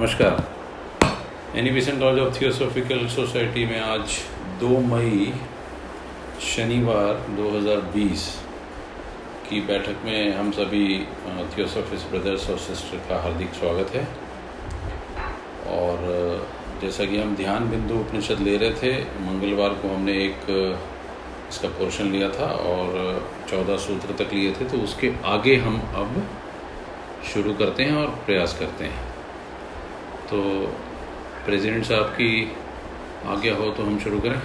नमस्कार। Animation college of theosophical society में आज 2 मई, शनिवार 2020 की बैठक में हम सभी थियोसोफिस ब्रदर्स और सिस्टर का हार्दिक स्वागत है। और जैसा कि हम ध्यान बिंदु उपनिषद ले रहे थे, मंगलवार को हमने एक, इसका पोर्शन लिया था और चौदह सूत्र तक लिए थे तो उसके आगे हम अब शुरू करते हैं और प्रयास करते हैं। तो प्रेसिडेंट साहब की आज्ञा हो तो हम शुरू करें।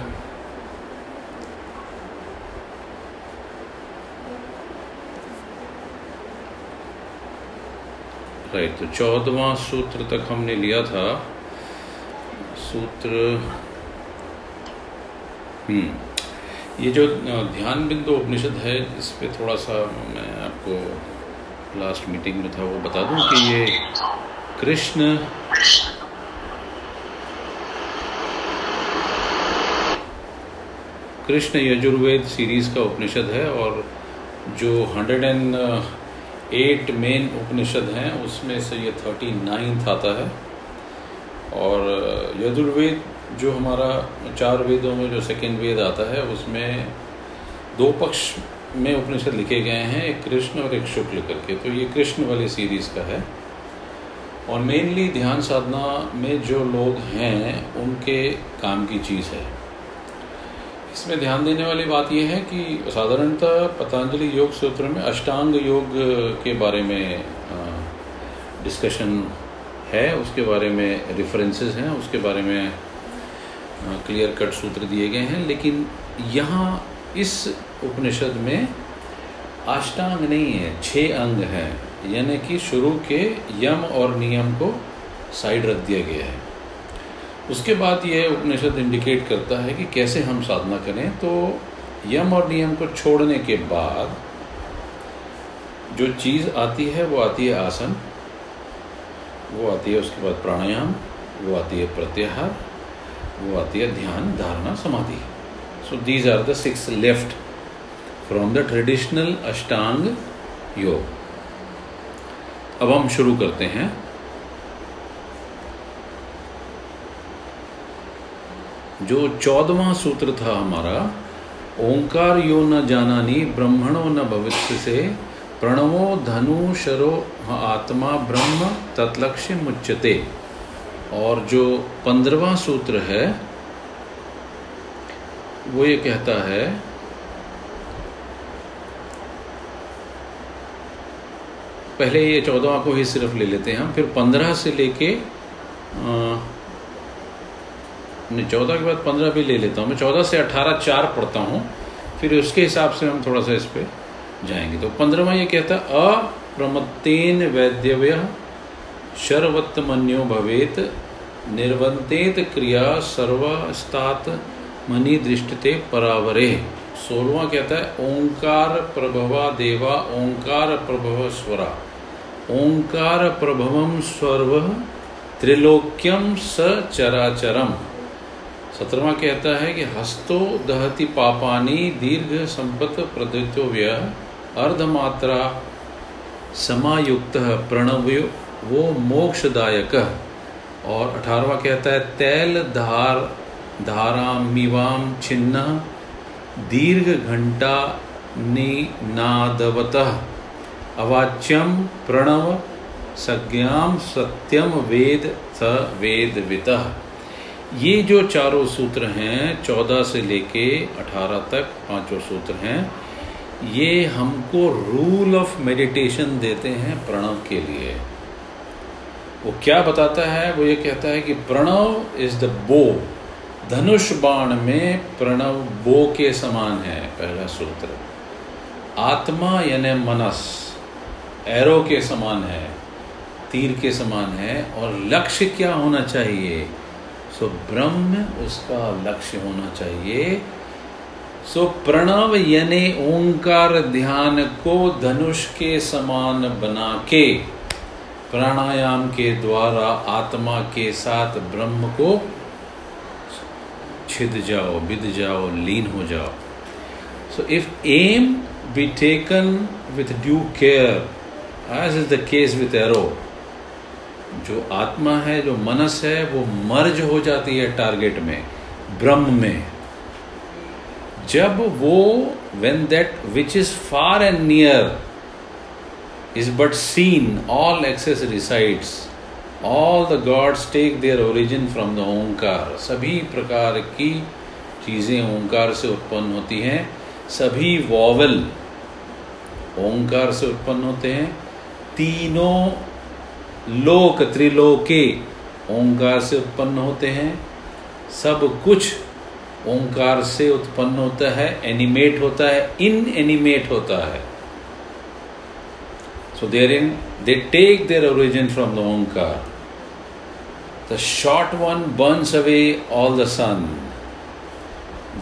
राइट तो चौदवा सूत्र तक हमने लिया था। सूत्र हम्म ये जो ध्यान बिंदु उपनिषद है, इस पे थोड़ा सा मैं आपको लास्ट मीटिंग में था, वो बता दूँ कि ये कृष्ण कृष्ण यजुर्वेद सीरीज़ का उपनिषद है और जो hundred and eight main Upanishad हैं, उसमें से ये थर्टी नाइन्थ आता है। और यजुर्वेद जो हमारा चार वेदों में जो सेकेंड वेद आता है, उसमें दो पक्ष में उपनिषद लिखे गए हैं, एक कृष्ण और एक शुक्ल करके। तो ये कृष्ण वाली सीरीज़ का है। और मेनली ध्यान साधना में जो लोग हैं, उनके काम की चीज़ है। इसमें ध्यान देने वाली बात यह है कि साधारणतः पतंजलि योग सूत्र में अष्टांग योग के बारे में डिस्कशन है, उसके बारे में रेफरेंसेस हैं, उसके बारे में क्लियर कट सूत्र दिए गए हैं। लेकिन यहाँ इस उपनिषद में अष्टांग नहीं है छः अंग हैं। यानी कि शुरू के यम और नियम को साइड रख दिया गया है। उसके बाद यह उपनिषद इंडिकेट करता है कि कैसे हम साधना करें। तो यम और नियम को छोड़ने के बाद जो चीज़ आती है, वो आती है आसन, वो आती है उसके बाद प्राणायाम, वो आती है प्रत्याहार, वो आती है ध्यान, धारणा, समाधि। So these are the six left from the traditional Ashtanga yoga अब हम शुरू करते हैं। जो चौदवा सूत्र था हमारा, ओंकार यो न जानानी, ब्रह्मणो न भविष्य से, प्रणवो धनु शरो आत्मा ब्रह्म तत्लक्ष्य मुच्यते। और जो पंद्रवा सूत्र है, वो ये कहता है पहले ये चौदह को ही सिर्फ़ ले लेते हैं हम, फिर पंद्रह से लेके चौदह के बाद पंद्रह भी ले लेता हूँ। मैं चौदह से अठारह चार पढ़ता हूँ, फिर उसके हिसाब से हम थोड़ा सा इस पर जाएँगे। तो पंद्रहवा ये कहता है, अप्रमत्तेन वैद्यव्य शर्वत्त मन्यो भवेत निर्वंतेत क्रिया सर्वस्तात मनी दृष्टते परावरे। सोलवा कहता है, ओंकार प्रभवा देवा, ओंकार प्रभव स्वरा। ओंकार प्रभवम स्वर्व त्रिलोक्यम स चराचरम। सत्रवा कहता है कि हस्तो दहति पापानी दीर्घ संपत प्रदित्यो व्यय, अर्धमात्रा समायुक्त प्रणव वो मोक्षदायक। और अठारवा कहता है, तैल धार, धारामिवाम छिन्न दीर्घ घंटा निनादवत अवाच्यम प्रणव सज्ञाम सत्यम वेद स वेद वित ये जो चारों सूत्र हैं, चौदह से लेके अठारह तक पाँचों सूत्र हैं, ये हमको रूल ऑफ़ मेडिटेशन देते हैं प्रणव के लिए। वो क्या बताता है? वो ये कहता है कि प्रणव इज़ द बो धनुष बाण में प्रणव बो के समान है, पहला सूत्र। आत्मा यानी मनस। एरो के समान है, तीर के समान है, और लक्ष्य क्या होना चाहिए? सो ब्रह्म उसका लक्ष्य होना चाहिए। सो प्रणव यानी ओंकार ध्यान को धनुष के समान बना के, प्राणायाम के द्वारा आत्मा के साथ ब्रह्म को छिद जाओ, बिद जाओ, लीन हो जाओ। So if Om be taken with due care as is the case with arrow जो आत्मा है, जो मनस है, वो मर्ज हो जाती है टारगेट में, ब्रह्म में। जब वो when that which is far and near is but seen all access resides all the gods take their origin from the Omkar सभी प्रकार की चीज़ें ओंकार से उत्पन्न होती हैं, सभी वॉवल ओंकार से उत्पन्न होते हैं। तीनों लोक, त्रिलोके ओंकार से उत्पन्न होते हैं। सब कुछ ओंकार से उत्पन्न होता है एनिमेट होता है इन एनिमेट होता है। So therein they take their origin from the Omkar the short one burns away all the sin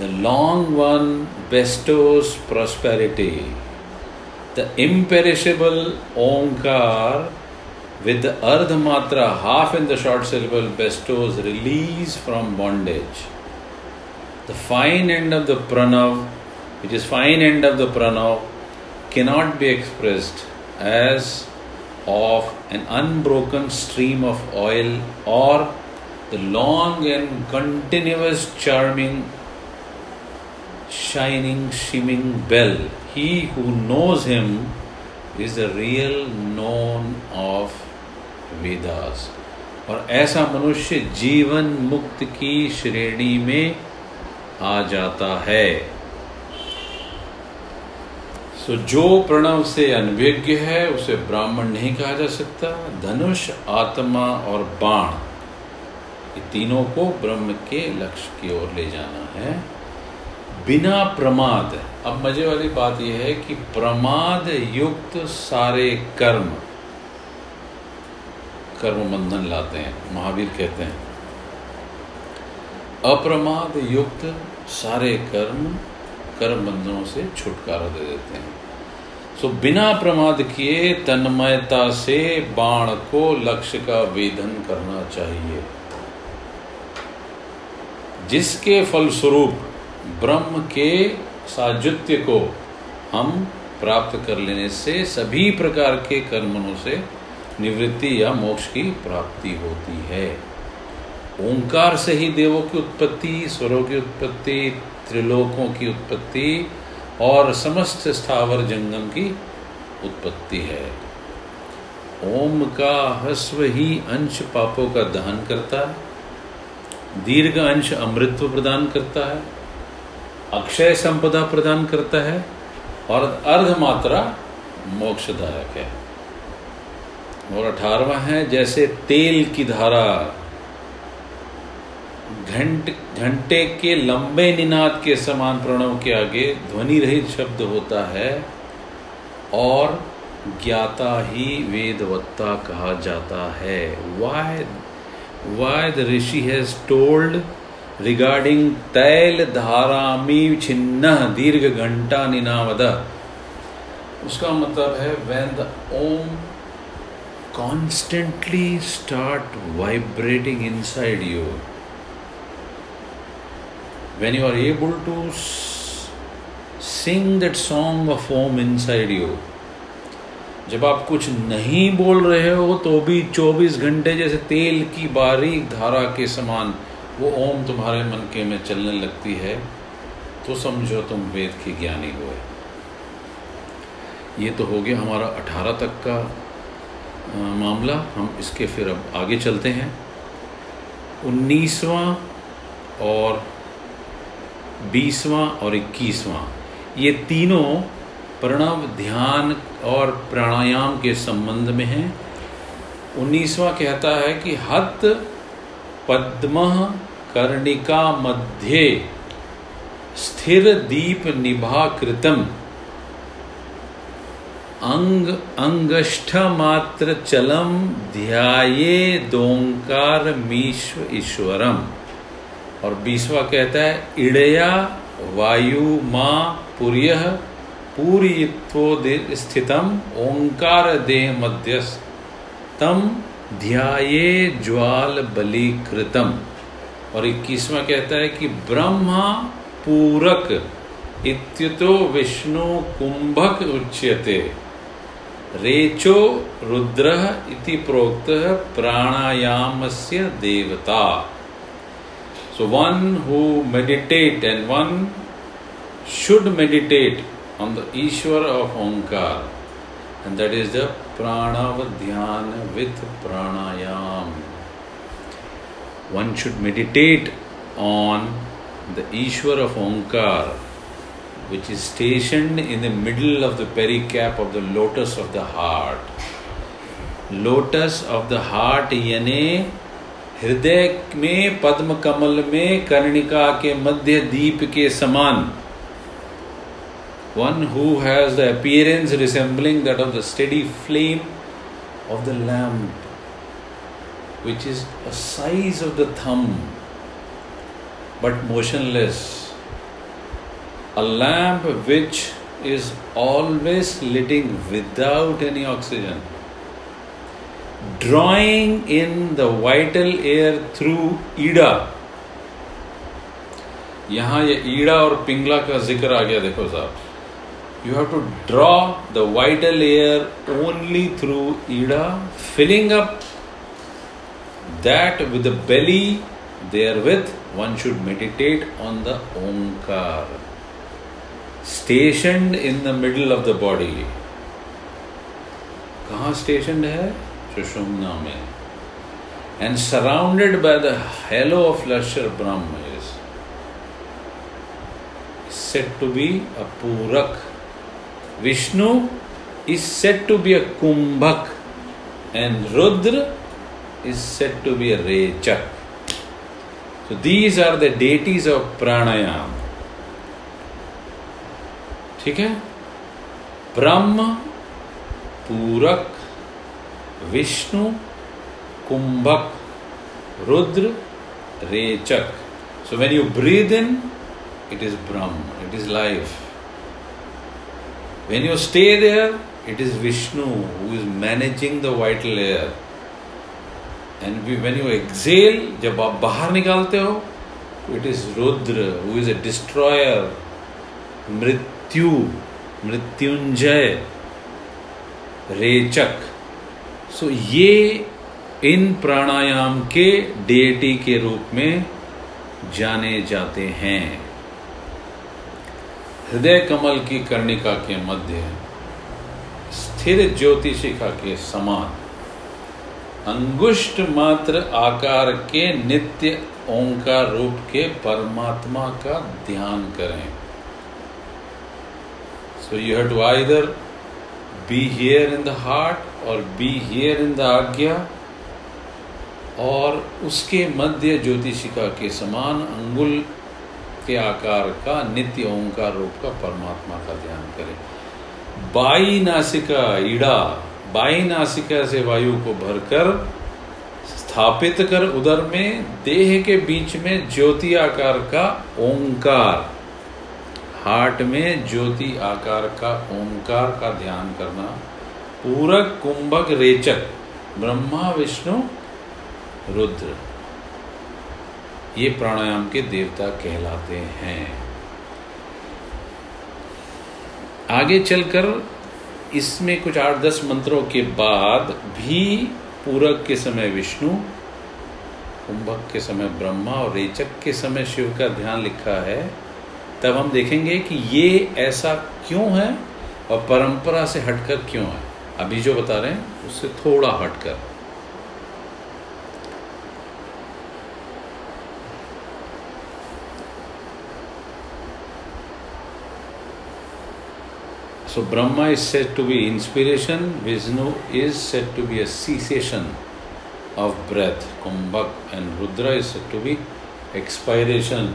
the long one bestows prosperity the imperishable Omkar with the Ardhamatra half in the short syllable bestows release from bondage. The fine end of the pranav, which is fine end of the pranav, cannot be expressed as of an unbroken stream of oil or the long and continuous charming shining shimmering bell he who knows him is the real known of Vedas और ऐसा मनुष्य जीवन मुक्त की श्रेणी में आ जाता है। सो जो प्रणव से अनभिज्ञ है, उसे ब्राह्मण नहीं कहा जा सकता। धनुष, आत्मा और बाण, ये तीनों को ब्रह्म के लक्ष्य की ओर ले जाना है। बिना प्रमाद। अब मज़े वाली बात यह है कि प्रमाद युक्त सारे कर्म कर्म बंधन लाते हैं, महावीर कहते हैं। अप्रमाद युक्त सारे कर्म कर्म बंधनों से छुटकारा दे देते हैं। सो बिना प्रमाद किए तन्मयता से बाण को लक्ष्य का वेधन करना चाहिए। जिसके फलस्वरूप ब्रह्म के साजुत्य को हम प्राप्त कर लेने से सभी प्रकार के कर्मों से निवृत्ति या मोक्ष की प्राप्ति होती है। ओंकार से ही देवों की उत्पत्ति, स्वरों की उत्पत्ति, त्रिलोकों की उत्पत्ति और समस्त स्थावर जंगम की उत्पत्ति है। ओम का हस्व ही अंश पापों का दहन करता है, दीर्घ अंश अमृत्व प्रदान करता है अक्षय संपदा प्रदान करता है और अर्ध मात्रा मोक्षदायक है। और अठारवा है, जैसे तेल की धारा। घंट, घंटे के लंबे निनाद के समान प्रणव के आगे ध्वनि रहित शब्द होता है, और ज्ञाता ही वेदवत्ता कहा जाता है। Why why the rishi has told regarding तैल धारामी छिन्न दीर्घ घंटा निनावद। उसका मतलब है when the Om constantly start vibrating inside you when you are able to sing that song of Om inside you जब आप कुछ नहीं बोल रहे हो तो भी 24 घंटे जैसे तेल की बारीक धारा के समान वो ओम तुम्हारे मन के में चलने लगती है तो समझो तुम वेद के ज्ञानी हुए ये तो हो गया हमारा 18 तक का मामला। हम इसके फिर अब आगे चलते हैं। उन्नीसवा और बीसवां और इक्कीसवां, ये तीनों प्रणव, ध्यान और प्राणायाम के संबंध में हैं। उन्नीसवा कहता है कि हत पद्म कर्णिका मध्य स्थिर दीप निभा कृतम अंग, अंगष्ठ मात्र चलम, ध्याये दोंकार मीश्व ईश्वरम। और बीसवा कहता है, इड़या, वायु, माँ, पुर्य पूरित्वो स्थितम, ओंकार देह मध्यस्थम ध्याये ज्वाल बलिकृतम। और इक्कीसवा कहता है कि ब्रह्मा पूरक इत्युतो विष्णु कुंभक उच्यते, रेचो रुद्र इति प्रोक्त प्राणायाम से देवता। So one who meditate and one should meditate on the Ishwar of Omkar and that is the Pranav dhyan with pranayam. one should meditate on the Ishwar of Omkar which is stationed in the middle of the pericap of the lotus of the heart lotus of the heart यानी हृदय में पद्म कमल में कर्णिका के मध्य दीप के समान one who has the appearance resembling that of the steady flame of the lamp, which is a size of the thumb but motionless. A lamp which is always lighting without any oxygen, drawing in the vital air through Ida यहाँ ये ईड़ा और पिंगला का ज़िक्र आ गया देखो साहब you have to draw the vital air only through Ida, filling up that with the belly. Therewith, one should meditate on the Omkar, stationed in the middle of the body. कहाँ stationed है सुषुम्ना में and surrounded by the halo of luster Brahma is said to be a Purak Vishnu is said to be a Kumbhak and Rudra is said to be a Rechak. So these are the deities of pranayam. ठीक है ब्रह्म पूरक विष्णु कुंभक रुद्र रेचक so when you breathe in it is brahm it is life When you stay there, it is Vishnu who is managing the vital air. And when you exhale जब आप बाहर निकालते हो it is Rudra who is a destroyer मृत्यु, मृत्युंजय, रेचक. सो ये इन प्राणायाम के डेटी के रूप में जाने जाते हैं. हृदय कमल की कर्णिका के मध्य, स्थिर ज्योतिषिका के समान. अंगुष्ट मात्र आकार के नित्य ओंकार रूप के परमात्मा का ध्यान करें। So you have to either be here in the heart और be here in the Ajna और उसके मध्य ज्योतिषिका के समान अंगुल के आकार का नित्य ओंकार रूप का परमात्मा का ध्यान करें। बाई नासिका, ईड़ा बाई नासिका से वायु को भरकर स्थापित कर उदर में देह के बीच में ज्योति आकार का ओंकार। हार्ट में ज्योति आकार का ओंकार का ध्यान करना। पूरक, कुंभक, रेचक, ब्रह्मा, विष्णु, रुद्र। ये प्राणायाम के देवता कहलाते हैं। आगे चलकर इसमें कुछ आठ दस मंत्रों के बाद भी पूरक के समय विष्णु, कुंभक के समय ब्रह्मा और रेचक के समय शिव का ध्यान लिखा है, तब हम देखेंगे कि ये ऐसा क्यों है और परंपरा से हटकर क्यों है। अभी जो बता रहे हैं, उससे थोड़ा हटकर। So Brahma is said to be inspiration, Vishnu is said to be a cessation of breath, Kumbhak, and Rudra is said to be expiration,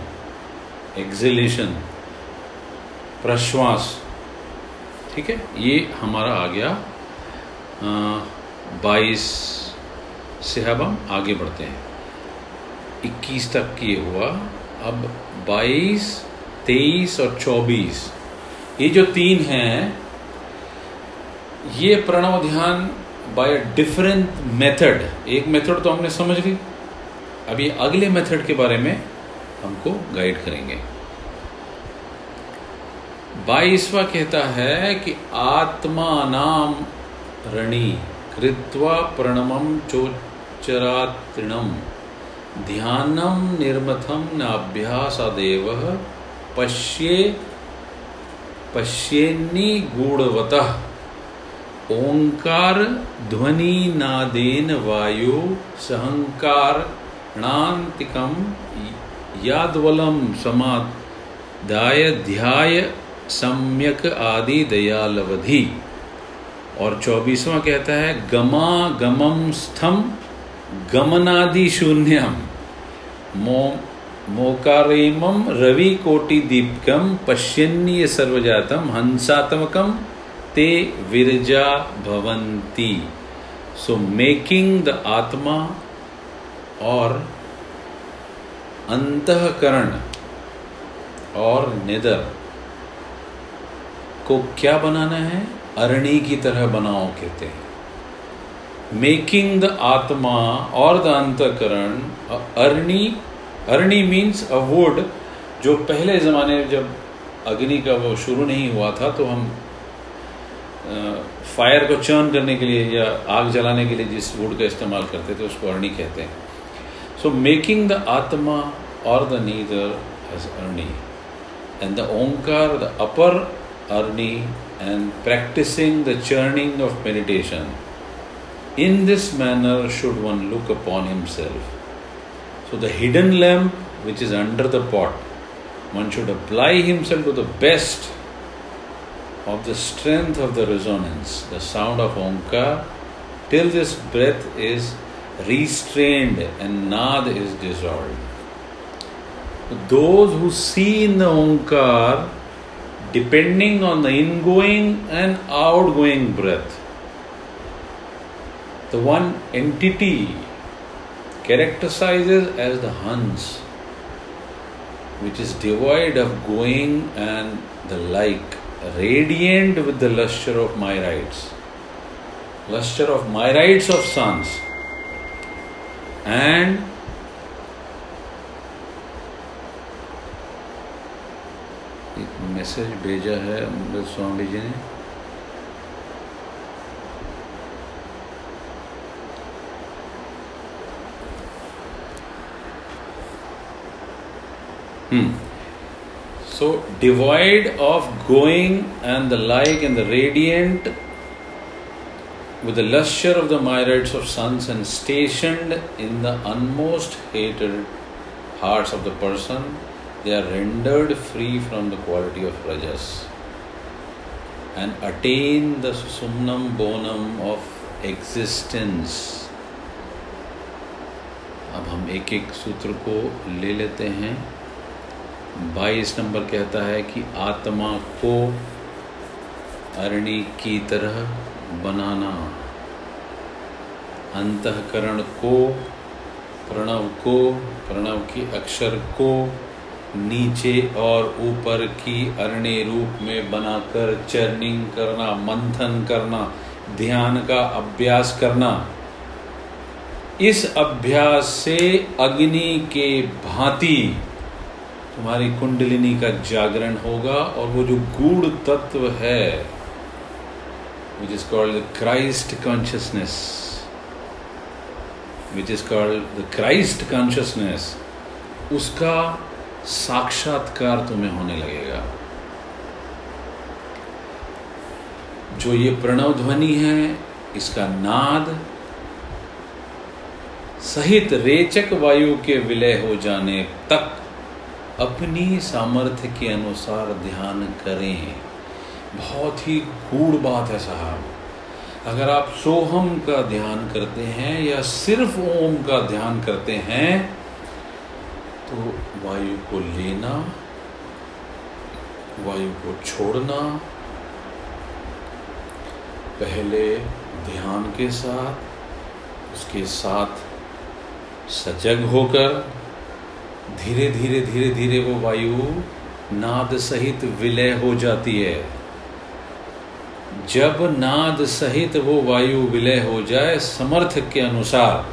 exhalation, प्रश्वास ठीक है ये हमारा आ गया बाईस से अब हम आगे बढ़ते हैं इक्कीस तक ये हुआ अब बाईस तेईस और चौबीस ये जो तीन हैं, ये प्रणव ध्यान बाय डिफरेंट मेथड एक मेथड तो हमने समझ ली। अभी अगले मेथड के बारे में हमको गाइड करेंगे। बाईसवा कहता है कि आत्मा नाम रणी, कृत्वा प्रणमं चोच्चरात्रिणं ध्यानं निर्मथं नाभ्यासादेव, पश्ये पश्येन्नी गूढ़वतः। ओंकार ध्वनि नादेन वायु सहंकार णांतिकम यादवलम समादाय ध्याय सम्यक आदि दयालवधि। और चौबीसवां कहता है गमा गमम स्थम गमनादि शून्यम मोकारेमम रवि कोटि दीपकम पश्यन्य सर्वजातम ते विरजा भवंती सो मेकिंग द आत्मा और अंतकरण और निदर को क्या बनाना है? अरणी की तरह बनाओ कहते हैं। मेकिंग द आत्मा और the antahkaran Arni Arni means a wood जो पहले ज़माने में जब अग्नि का वो शुरू नहीं हुआ था तो हम फायर को चर्न करने के लिए या आग जलाने के लिए जिस वुड का इस्तेमाल करते थे, उसको अरणी कहते हैं। सो मेकिंग द आत्मा और the nether as arani. And the Omkar the upper arani and practicing the churning of meditation in this manner should one look upon himself so the hidden lamp which is under the pot one should apply himself to the best of the strength of the resonance, the sound of Omkar, till this breath is restrained and Nad is dissolved. Those who see in the Omkar, depending on the ingoing and outgoing breath, the one entity characterizes as the Hans, which is devoid of going and the like radiant with the lustre of my rights, lustre of my rights of sons, and एक message भेजा है अमृत स्वामी जी ने so devoid of going and the like and the radiant with the lustre of the myriads of suns and station in the innermost heated heart of the person they are rendered free from the quality of rajas and attain the summum bonum of existence अब हम एक एक सूत्र को ले लेते हैं। बाईस नंबर कहता है कि आत्मा को अरणि की तरह बनाना, अंतकरण को, प्रणव को, प्रणव के अक्षर को नीचे और ऊपर की अरण्य रूप में बनाकर चर्निंग करना, मंथन करना, ध्यान का अभ्यास करना। इस अभ्यास से अग्नि के भांति तुम्हारी कुंडलिनी का जागरण होगा और वो जो गूढ़ तत्व है which is called the Christ consciousness which is called the Christ consciousness उसका साक्षात्कार तुम्हें होने लगेगा। जो ये प्रणव ध्वनि है, इसका नाद सहित रेचक वायु के विलय हो जाने तक अपनी सामर्थ्य के अनुसार ध्यान करें। बहुत ही गूढ़ बात है साहब। अगर आप सोहम का ध्यान करते हैं या सिर्फ़ ओम का ध्यान करते हैं तो वायु को लेना, वायु को छोड़ना, पहले ध्यान के साथ, उसके साथ सजग होकर धीरे धीरे धीरे धीरे वो वायु नाद सहित विलय हो जाती है। जब नाद सहित वो वायु विलय हो जाए समर्थ के अनुसार,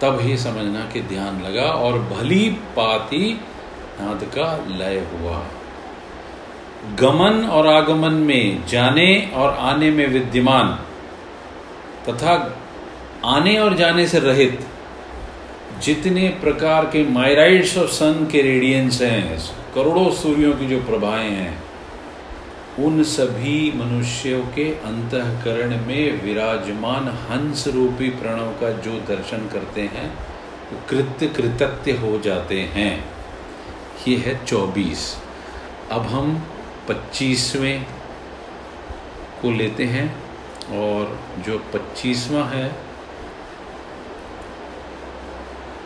तब ही समझना कि ध्यान लगा और भली पाती नाद का लय हुआ। गमन और आगमन में जाने और आने में विद्यमान तथा आने और जाने से रहित जितने प्रकार के माइराइड्स ऑफ़ सन के रेडियंस हैं, करोड़ों सूर्यों की जो प्रभाएँ हैं, उन सभी मनुष्यों के अंतकरण में विराजमान हंस रूपी प्रणव का जो दर्शन करते हैं, वो कृत्य कृतत्य हो जाते हैं। ये है चौबीस। अब हम पच्चीसवें को लेते हैं और जो पच्चीसवा है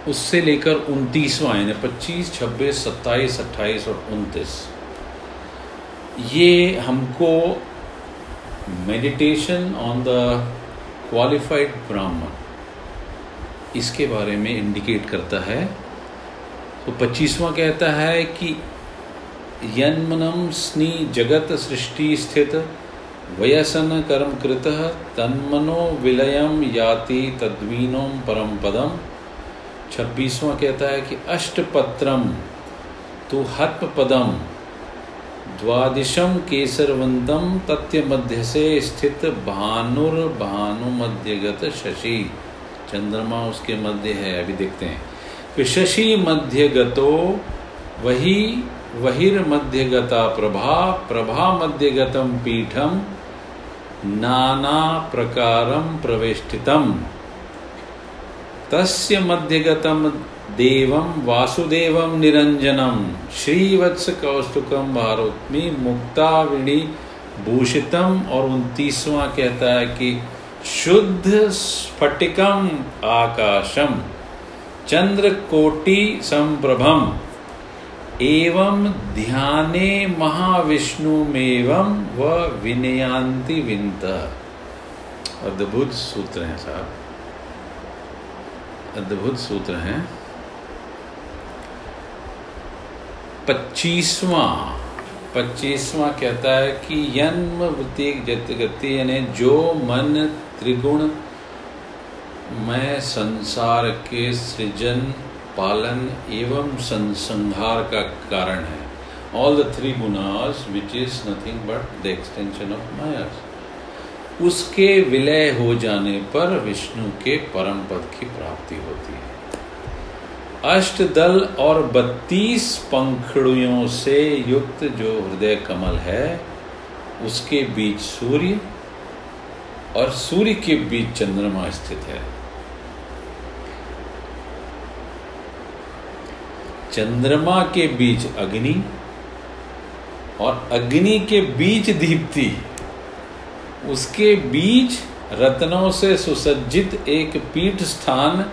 उससे लेकर उनतीसवां, यानी पच्चीस, छब्बीस, सत्ताईस, अट्ठाईस और उनतीस। ये हमको meditation on the qualified Brahman इसके बारे में इंडिकेट करता है। तो पच्चीसवां कहता है कि, यन्मनम स्नि जगत सृष्टि स्थित, वयसन कर्म कृत, तन्मनो विलयम याति तद्वीनोम परम पदम। छब्बीसवां कहता है कि अष्टपत्रम तु हत्प पदम द्वादिशम केसरवंतम तथ्य मध्य से स्थित भानुर भानु मध्यगत शशि। चंद्रमा उसके मध्य है, अभी देखते हैं। फिर शशि मध्य गतो वही वहिर मध्य गता प्रभा प्रभा मध्य गतम पीठम, नाना प्रकारम प्रवेष्टितम। तस्य मध्यगतम देवम वासुदेवम निरंजनम श्रीवत्स कौस्तुकम भारतमी मुक्ताविणी भूषितम। और उनतीसवां कहता है कि शुद्ध स्फटिकम आकाशम चंद्र कोटि संप्रभम, एवं ध्याने महाविष्णुमेवं व विनयांति विंत अद्भुत सूत्र हैं साहब। अद्भुत सूत्र हैं। पच्चीसवां। पच्चीसवां कहता है कि जन्म वृत्ति गति यानी जो मन त्रिगुण में संसार के सृजन, पालन एवं संसंहार का कारण है। All the three gunas which is nothing but the extension of mayas उसके विलय हो जाने पर विष्णु के परम पद की प्राप्ति होती है। अष्टदल और बत्तीस पंखड़ियों से युक्त जो हृदय कमल है, उसके बीच सूर्य और सूर्य के बीच चंद्रमा स्थित है। चंद्रमा के बीच अग्नि और अग्नि के बीच दीप्ति। उसके बीच रत्नों से सुसज्जित एक पीठ स्थान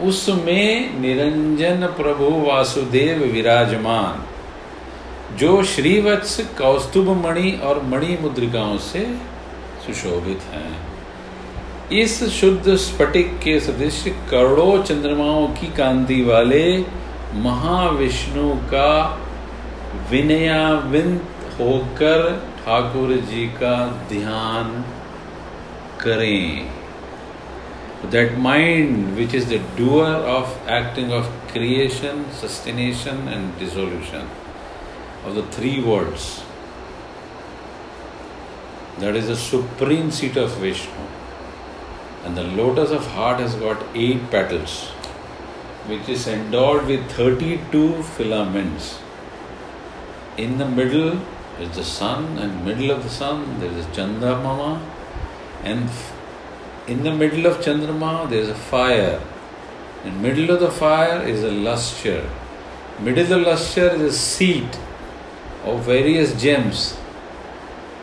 उसमें निरंजन प्रभु वासुदेव विराजमान, जो श्रीवत्स कौस्तुभ मणि और मणि मुद्रिकाओं से सुशोभित हैं। इस शुद्ध स्फटिक के सदृश करोड़ों चंद्रमाओं की कांति वाले महाविष्णु का विनयाविंत होकर ठाकुर जी का ध्यान करें that mind which is the doer of acting of creation, sustenation, and dissolution of the three worlds. That is the supreme seat of Vishnu. And the lotus of heart has got eight petals, which is endowed with 32 filaments. In the middle is the sun, and middle of the sun there is Chandramama, and in the middle of Chandrama, there is a fire. In middle of the fire is a lustre. Middle of the lustre is a seat of various gems.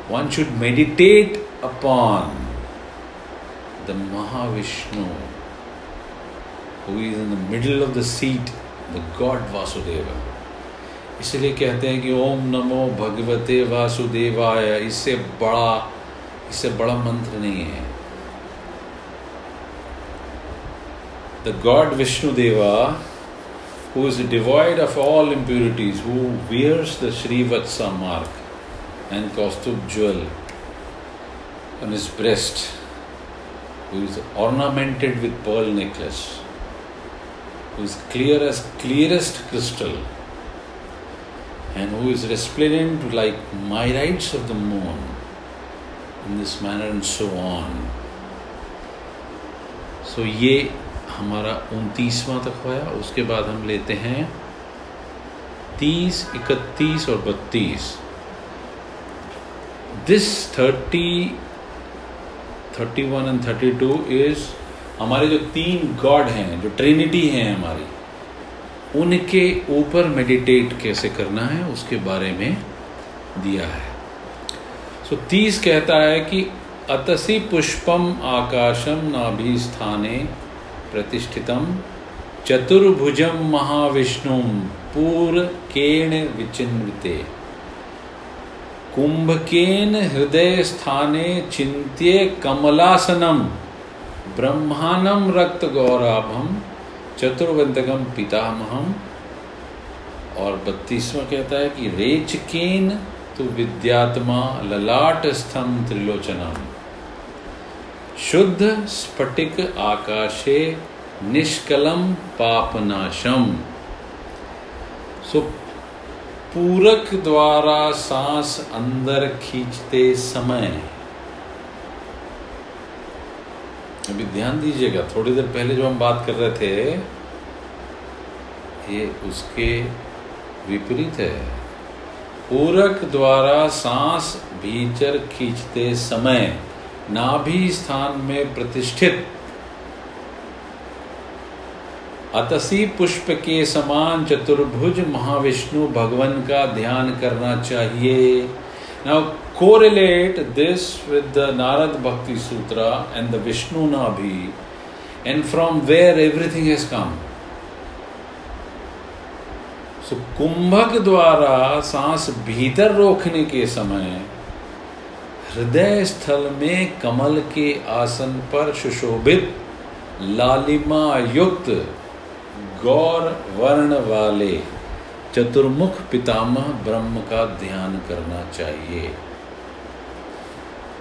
One should meditate upon the Mahavishnu, who is in the middle of the seat, the God Vasudeva. इसलिए कहते हैं कि ओम नमो भगवते वासुदेवाय, इससे बड़ा इससे बड़ा मंत्र नहीं है। The god Vishnudeva who is devoid of all impurities who wears the Shrivatsa mark and Kaustubh jewel on his breast who is ornamented with pearl necklace who is clear as clearest crystal and who is resplendent like myriads of the moon in this manner and so on. So, ये हमारा उनतीसवां तक होया उसके बाद हम लेते हैं तीस, इकतीस और बत्तीस this thirty thirty one and thirty two is हमारे जो तीन गॉड हैं, जो ट्रिनिटी हैं हमारी उनके ऊपर मेडिटेट कैसे करना है उसके बारे में दिया है। सो so, तीस कहता है कि अतसी पुष्पम आकाशम नाभि स्थाने प्रतिष्ठितम चतुर्भुजम महाविष्णु पूर्केण विचिन्विते। कुंभकेन हृदय स्थाने चिंत्य कमलासनम ब्रह्मांडम रक्त गौराभम चतुर्वंतकम पितामहम। और बत्तीसवा कहता है कि रेचकेन तो विद्यात्मा ललाट स्तम त्रिलोचनम। शुद्ध स्फटिक आकाशे निष्कलम पापनाशम। सो पूरक द्वारा सांस अंदर खींचते समय अभी ध्यान दीजिएगा। थोड़ी देर पहले जो हम बात कर रहे थे, ये उसके विपरीत है। पूरक द्वारा सांस भीतर खींचते समय नाभि स्थान में प्रतिष्ठित अतसी पुष्प के समान चतुर्भुज महाविष्णु भगवान का ध्यान करना चाहिए। Now correlate this with the Narad Bhakti Sutra and the Vishnu Nabhi, and from where everything has come. so, कुंभक द्वारा सांस भीतर रोकने के समय हृदय स्थल में कमल के आसन पर सुशोभित लालिमा युक्त गौर वर्ण वाले चतुर्मुख पितामह ब्रह्म का ध्यान करना चाहिए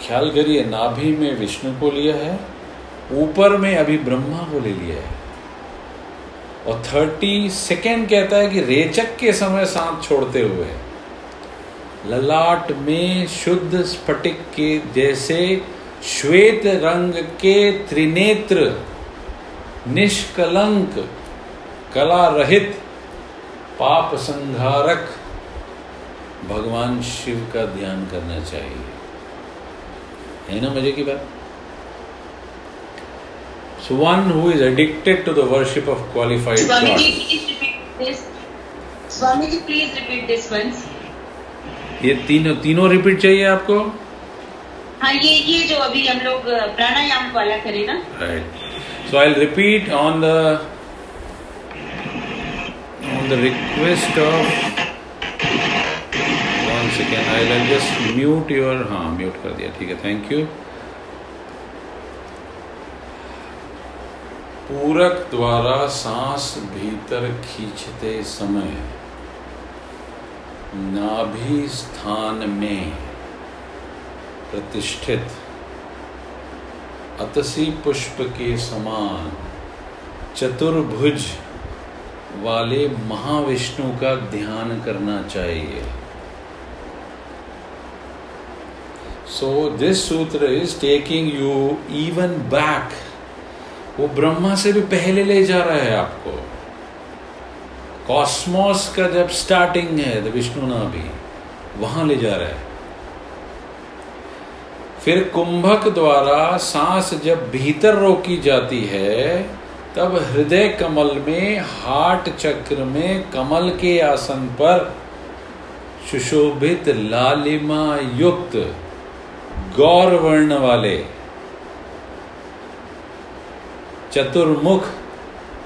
ख्याल करिए नाभि में विष्णु को लिया है, ऊपर में अभी ब्रह्मा को ले लिया है। और थर्टी सेकेंड कहता है कि रेचक के समय सांस छोड़ते हुए, ललाट में शुद्ध स्फटिक के जैसे श्वेत रंग के त्रिनेत्र, निष्कलंक, कला रहित, पाप संहारक, भगवान शिव का ध्यान करना चाहिए। है ना मज़े की बात? So one who is addicted to the worship of qualified Swami ji please repeat this once ये तीनों तीनों रिपीट चाहिए आपको? हाँ ये ये जो अभी हम लोग प्राणायाम वाला करें ना? Right so I repeat on the on the request of one second I will just mute your हाँ म्यूट कर दिया, ठीक है थैंक यू पूरक द्वारा सांस भीतर खींचते समय नाभि स्थान में प्रतिष्ठित अतसी पुष्प के समान चतुर्भुज वाले महाविष्णु का ध्यान करना चाहिए। So this sutra is taking you even back वो ब्रह्मा से भी पहले ले जा रहा है आपको। कॉस्मोस का जब स्टार्टिंग है तो विष्णु ना भी, वहाँ ले जा रहा है। फिर कुंभक द्वारा सांस जब भीतर रोकी जाती है, तब हृदय कमल में हार्ट चक्र में कमल के आसन पर, सुशोभित लालिमा युक्त गौर वर्ण वाले चतुर्मुख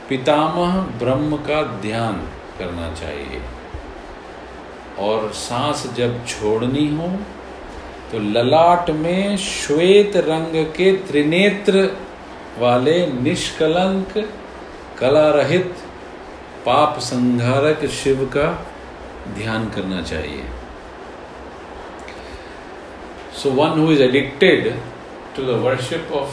पितामह ब्रह्म का ध्यान करना चाहिए। और सांस जब छोड़नी हो तो ललाट में श्वेत रंग के त्रिनेत्र वाले निष्कलंक कला रहित पाप संघारक शिव का ध्यान करना चाहिए। So, one who is addicted to the worship of,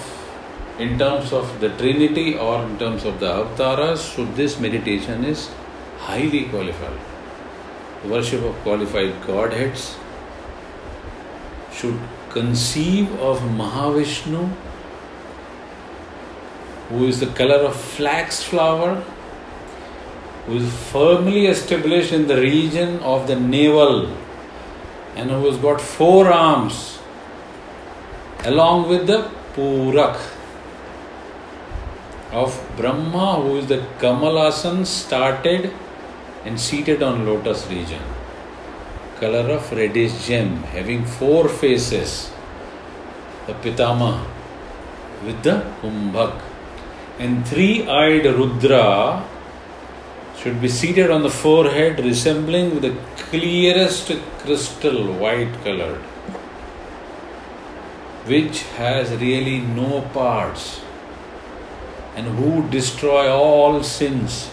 in terms of the Trinity or in terms of the avatars, so this meditation is highly qualified. worship of qualified godheads should conceive of Mahavishnu, who is the color of flax flower, who is firmly established in the region of the navel, and who has got four arms, along with the Purak of Brahma, who is the Kamalasan, started and seated on lotus region color of reddish gem, having four faces. The Pitama with the Kumbhak. And three eyed Rudra should be seated on the forehead, resembling the clearest crystal, white colored, which has really no parts, and who destroy all sins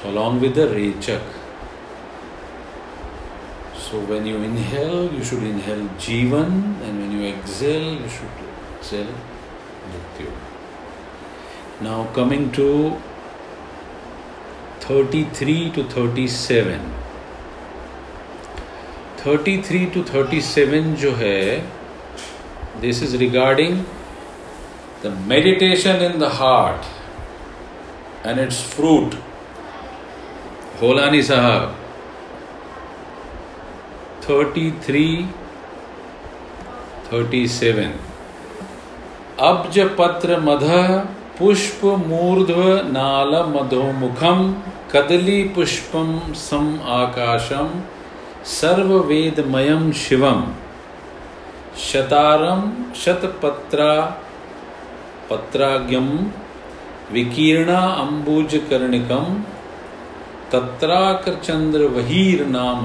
So, along with the Rechak. So, when you inhale, you should inhale Jivan, and when you exhale, you should exhale Mrityu. Now, coming to 33 to 37. 33 to 37 जो है this is regarding the meditation in the heart and its fruit Holani साहब thirty three thirty seven अब्ज पत्र मध पुष्प मूर्ध्व नाल मधोमुखम कदली पुष्पम सम आकाशम सर्ववेदमयम शिवम शतारम शतपत्रा पत्राग्यम विकीर्णा अंबुजकर्णिकम तत्राकर वहीर नाम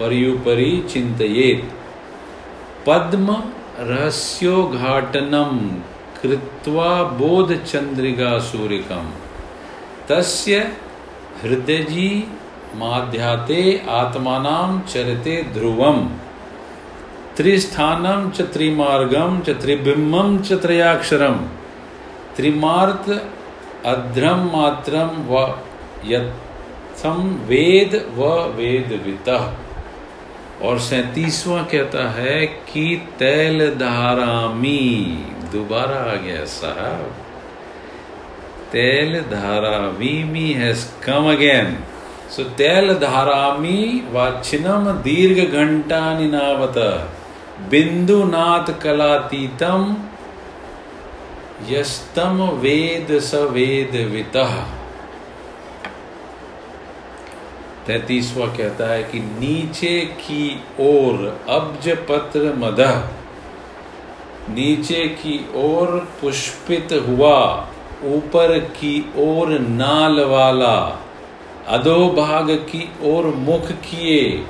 पर्युपरि चिंतित पद्म रहस्योघाटनम कृत्वा बोध चंद्रिका सूर्यकम तस्य हृदयजी माध्याते आत्मानाम चरते ध्रुवम। त्रिस्थानम च त्रिमार्गम च त्रिबिम्बम च त्रयाक्षरम। अध्रम मात्रम व यत् संवेद व वेद और सैतीसवा कहता है कि तैल धारामी। दोबारा आ गया साहब। तैल धारावीमी हैज़ कम अगेन। सो तैल धारामी वाचिनम दीर्घ घंटा निनावत बिंदुनाथ कलातीतम यस्तम वेद स वेद वितः तैतीसवा कहता है कि नीचे की ओर अब्ज पत्र मद नीचे की ओर पुष्पित हुआ ऊपर की ओर नाल वाला अधोभाग की ओर मुख किए।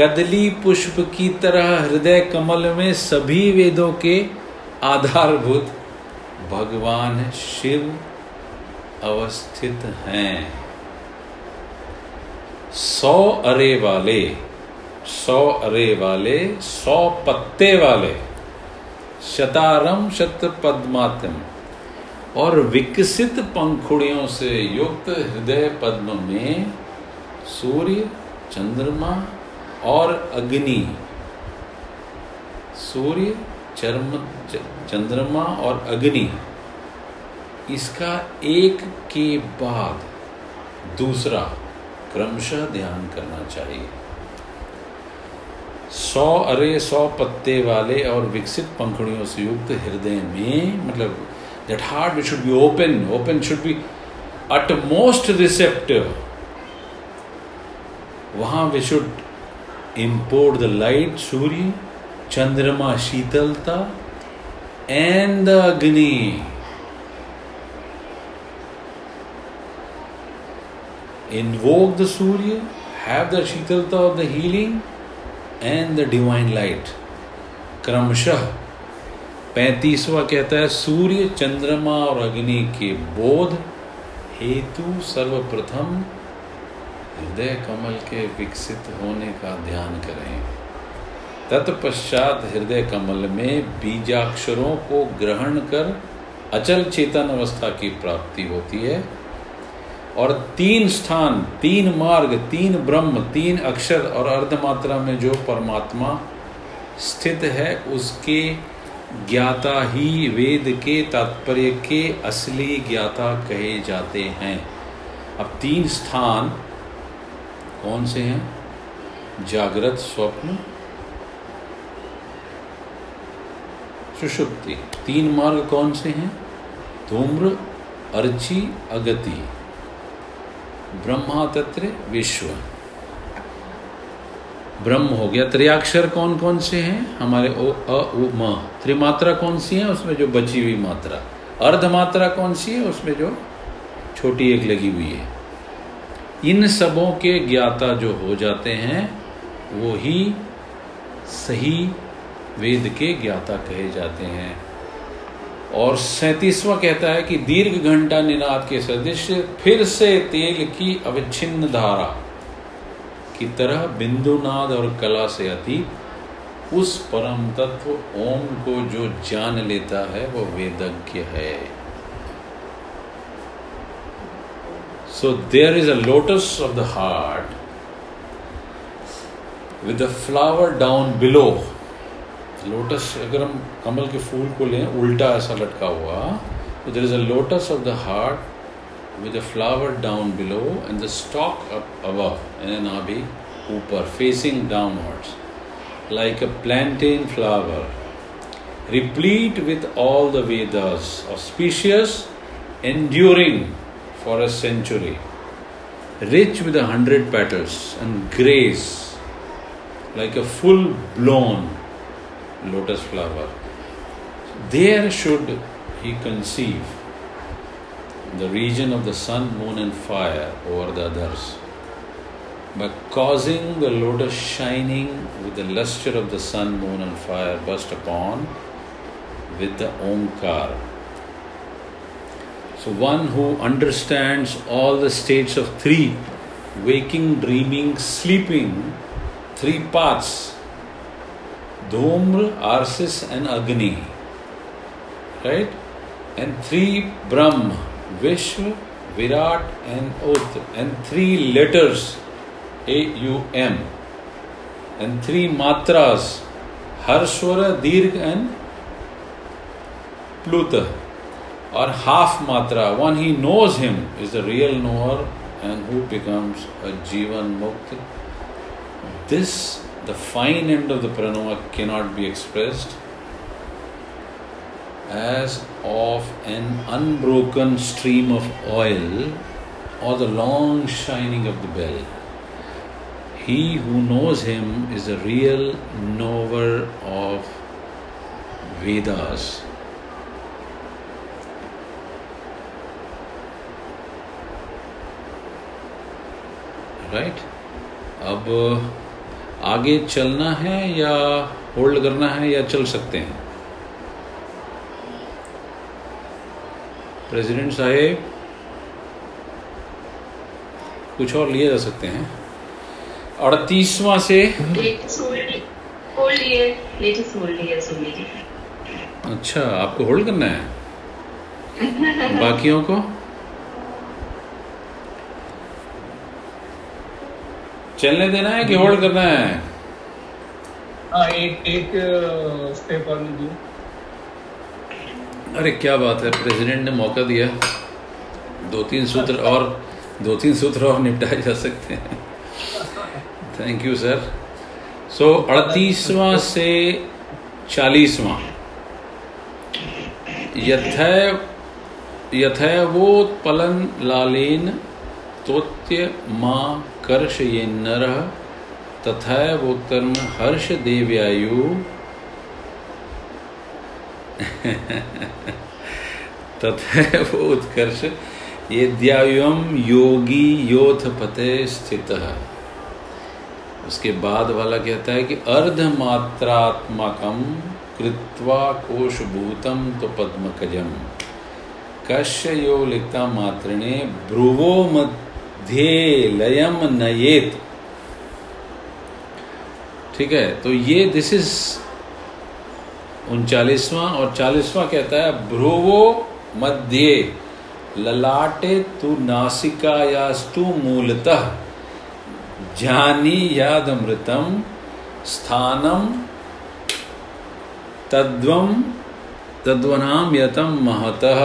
कदली पुष्प की तरह हृदय कमल में सभी वेदों के आधारभूत भगवान शिव अवस्थित हैं। सौ अरे वाले, सौ अरे वाले, सौ पत्ते वाले, शतारम शत पद्मातम और विकसित पंखुड़ियों से युक्त हृदय पद्म में सूर्य, चंद्रमा और अग्नि। सूर्य, चर्म चंद्रमा और अग्नि। इसका एक के बाद दूसरा क्रमशः ध्यान करना चाहिए। सौ अरे सौ पत्ते वाले और विकसित पंखुड़ियों से युक्त हृदय में मतलब heart we should be open open should be utmost receptive वहाँ we should import the light Surya Chandrama sheetalta and the Agni invoke the Surya, have the Shitalta of the healing and the divine light. क्रमशः पैंतीसवा कहता है, सूर्य, चंद्रमा और अग्नि के बोध हेतु सर्वप्रथम हृदय कमल के विकसित होने का ध्यान करें। तत्पश्चात हृदय कमल में बीजाक्षरों को ग्रहण कर अचल चेतन अवस्था की प्राप्ति होती है। और तीन स्थान, तीन मार्ग, तीन ब्रह्म, तीन अक्षर और अर्धमात्रा में जो परमात्मा स्थित है, उसके ज्ञाता ही वेद के तात्पर्य के असली ज्ञाता कहे जाते हैं। अब तीन स्थान कौन से हैं? जागृत स्वप्न, सुषुप्ति। तीन मार्ग कौन से हैं? धूम्र, अर्ची, अगति। ब्रह्मा तत्र विश्व। ब्रह्म हो गया। त्रियाक्षर कौन कौन से हैं? हमारे ओ, अ, उ, म। त्रिमात्रा कौन सी है? उसमें जो बची हुई मात्रा। अर्ध मात्रा कौन सी है? उसमें जो छोटी एक लगी हुई है। इन सबों के ज्ञाता जो हो जाते हैं, वो ही सही वेद के ज्ञाता कहे जाते हैं। और सैतीसवा कहता है कि दीर्घ घंटा निनाद के सदृश फिर से तेल की अविच्छिन्न धारा। की तरह बिंदुनाद और कला से अतीत उस परम तत्व ओम को जो जान लेता है, वो वेदज्ञ है। So there is a lotus of the heart with the flower down below lotus अगर हम कमल के फूल को लें, उल्टा ऐसा लटका हुआ तो there is a lotus of the heart with the flower down below and the stalk up above. In an abhi upar facing downwards like a plantain flower replete with all the vedas auspicious enduring for a century rich with a hundred petals and grace like a full blown lotus flower. There should he conceive the region of the sun, moon, and fire over the others by causing the lotus shining with the luster of the sun, moon, and fire burst upon with the Omkar. So, one who understands all the states of three waking, dreaming, sleeping, three paths Dhumra, Arsis, and Agni. Right? And three Brahm, Vishva Virat and oath and three letters A U M and three matras हर स्वर दीर्घ and प्लुत और half matra one he knows him is the real knower and who becomes a jivan mukt this the fine end of the Pranava cannot be expressed as of an unbroken stream of oil or the long shining of the bell. He who knows him is the real knower of Vedas. Right? अब आगे चलना है या hold करना है या चल सकते हैं प्रेसिडेंट साहेब कुछ और लिए जा सकते हैं। अड़तीसवा से अच्छा आपको होल्ड करना है? बाकियों को? चलने देना है कि होल्ड करना है? हाँ एक एक स्टेप और अरे, क्या बात है प्रेसिडेंट ने मौका दिया। दो तीन सूत्र और, दो तीन सूत्र और निपटाए जा सकते हैं। थैंक यू सर सो अड़तीसवां से चालीसवां। यथैव यथैवोत्पलन लालेन तोत्य माँ कर्ष ये नर, तथा वो वोत्तर्म हर्ष देव्यायु। तथा उत्कर्ष, ये द्यायुम योगी योथ पते स्थित। उसके बाद वाला कहता है कि अर्धमात्रात्मकम कृत्वा कोशभूतम तो पद्मकजम कश्य यो लिखता मात्रिणे ब्रुवो मत ध्ये लयम नयेत। ठीक है तो ये दिस इज़ उनचालीसवां और चालीसवां कहता है, भ्रुवो मध्य, ललाटे तु नासिकायास्तु मूलतः जानी यादमृतम, स्थानम तद्वम तद्वनाम यतम महतः।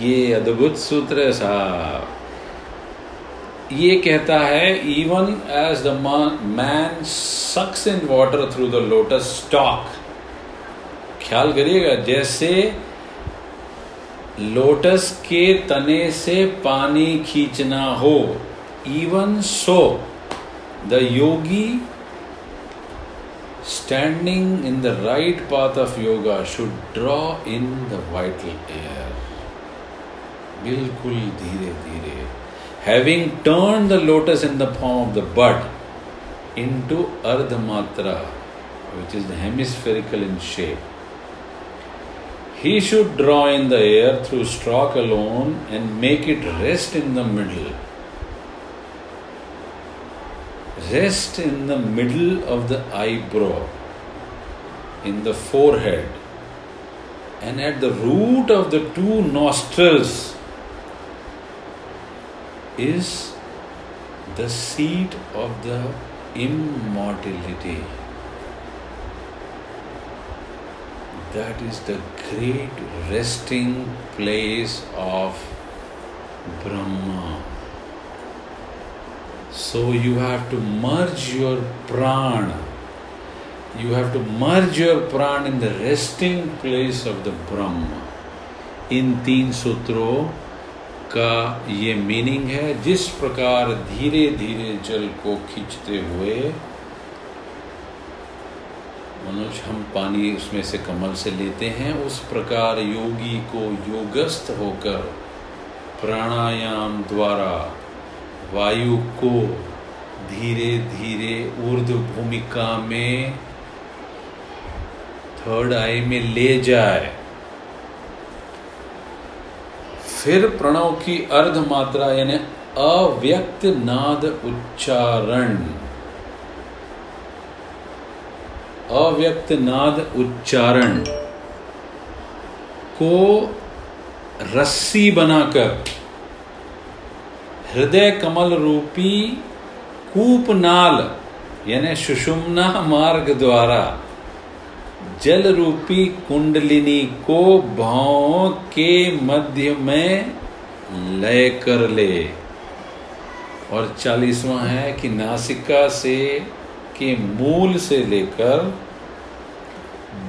ये अद्भुत सूत्र है साहब। ये कहता है even as the man sucks in water through the lotus stalk ख्याल करिएगा, जैसे लोटस के तने से पानी खींचना हो even so the yogi standing in the right path of yoga should draw in the vital air बिल्कुल धीरे धीरे। Having turn the lotus in the form of the bird into ardha matra which is hemispherical in shape he should draw in the air through stroke alone and make it rest in the middle. Rest in the middle of the eyebrow, in the forehead, and at the root of the two nostrils is the seat of the immortality. That is the great resting place of Brahma. So you have to merge your prana. You have to merge your prana in the resting place of the Brahma. In Teen Sutro, का ये meaning है जिस प्रकार धीरे धीरे जल को खींचते हुए मनुष्य हम पानी उसमें से कमल से लेते हैं, उस प्रकार योगी को योगस्थ होकर प्राणायाम द्वारा वायु को धीरे धीरे ऊर्ध भूमिका में थर्ड आई में ले जाए। फिर प्रणव की अर्ध मात्रा यानी अव्यक्त नाद उच्चारण अव्यक्त नाद उच्चारण। को रस्सी बनाकर, हृदय कमल रूपी कूपनाल यानी सुषुम्ना मार्ग द्वारा, जल रूपी कुंडलिनी को भावों के मध्य में लय कर ले। और चालीसवा है कि नासिका से के मूल से लेकर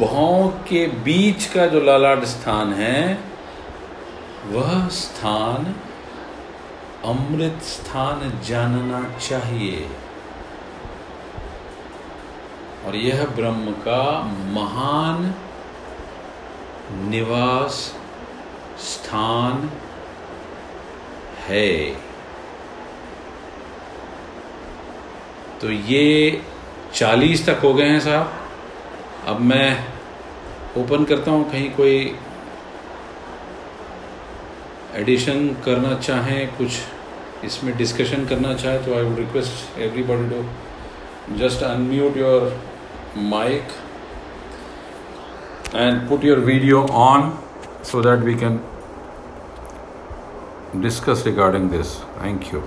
भाव के बीच का जो ललाट स्थान है, वह स्थान अमृत स्थान जानना चाहिए। और यह ब्रह्म का महान निवास स्थान है। तो ये चालीस तक हो गए हैं साहब अब मैं ओपन करता हूँ, कहीं कोई एडिशन करना चाहें, कुछ इसमें डिस्कशन करना चाहे तो I would request everybody to just unmute your mic and put your video on so that we can discuss regarding this. Thank you.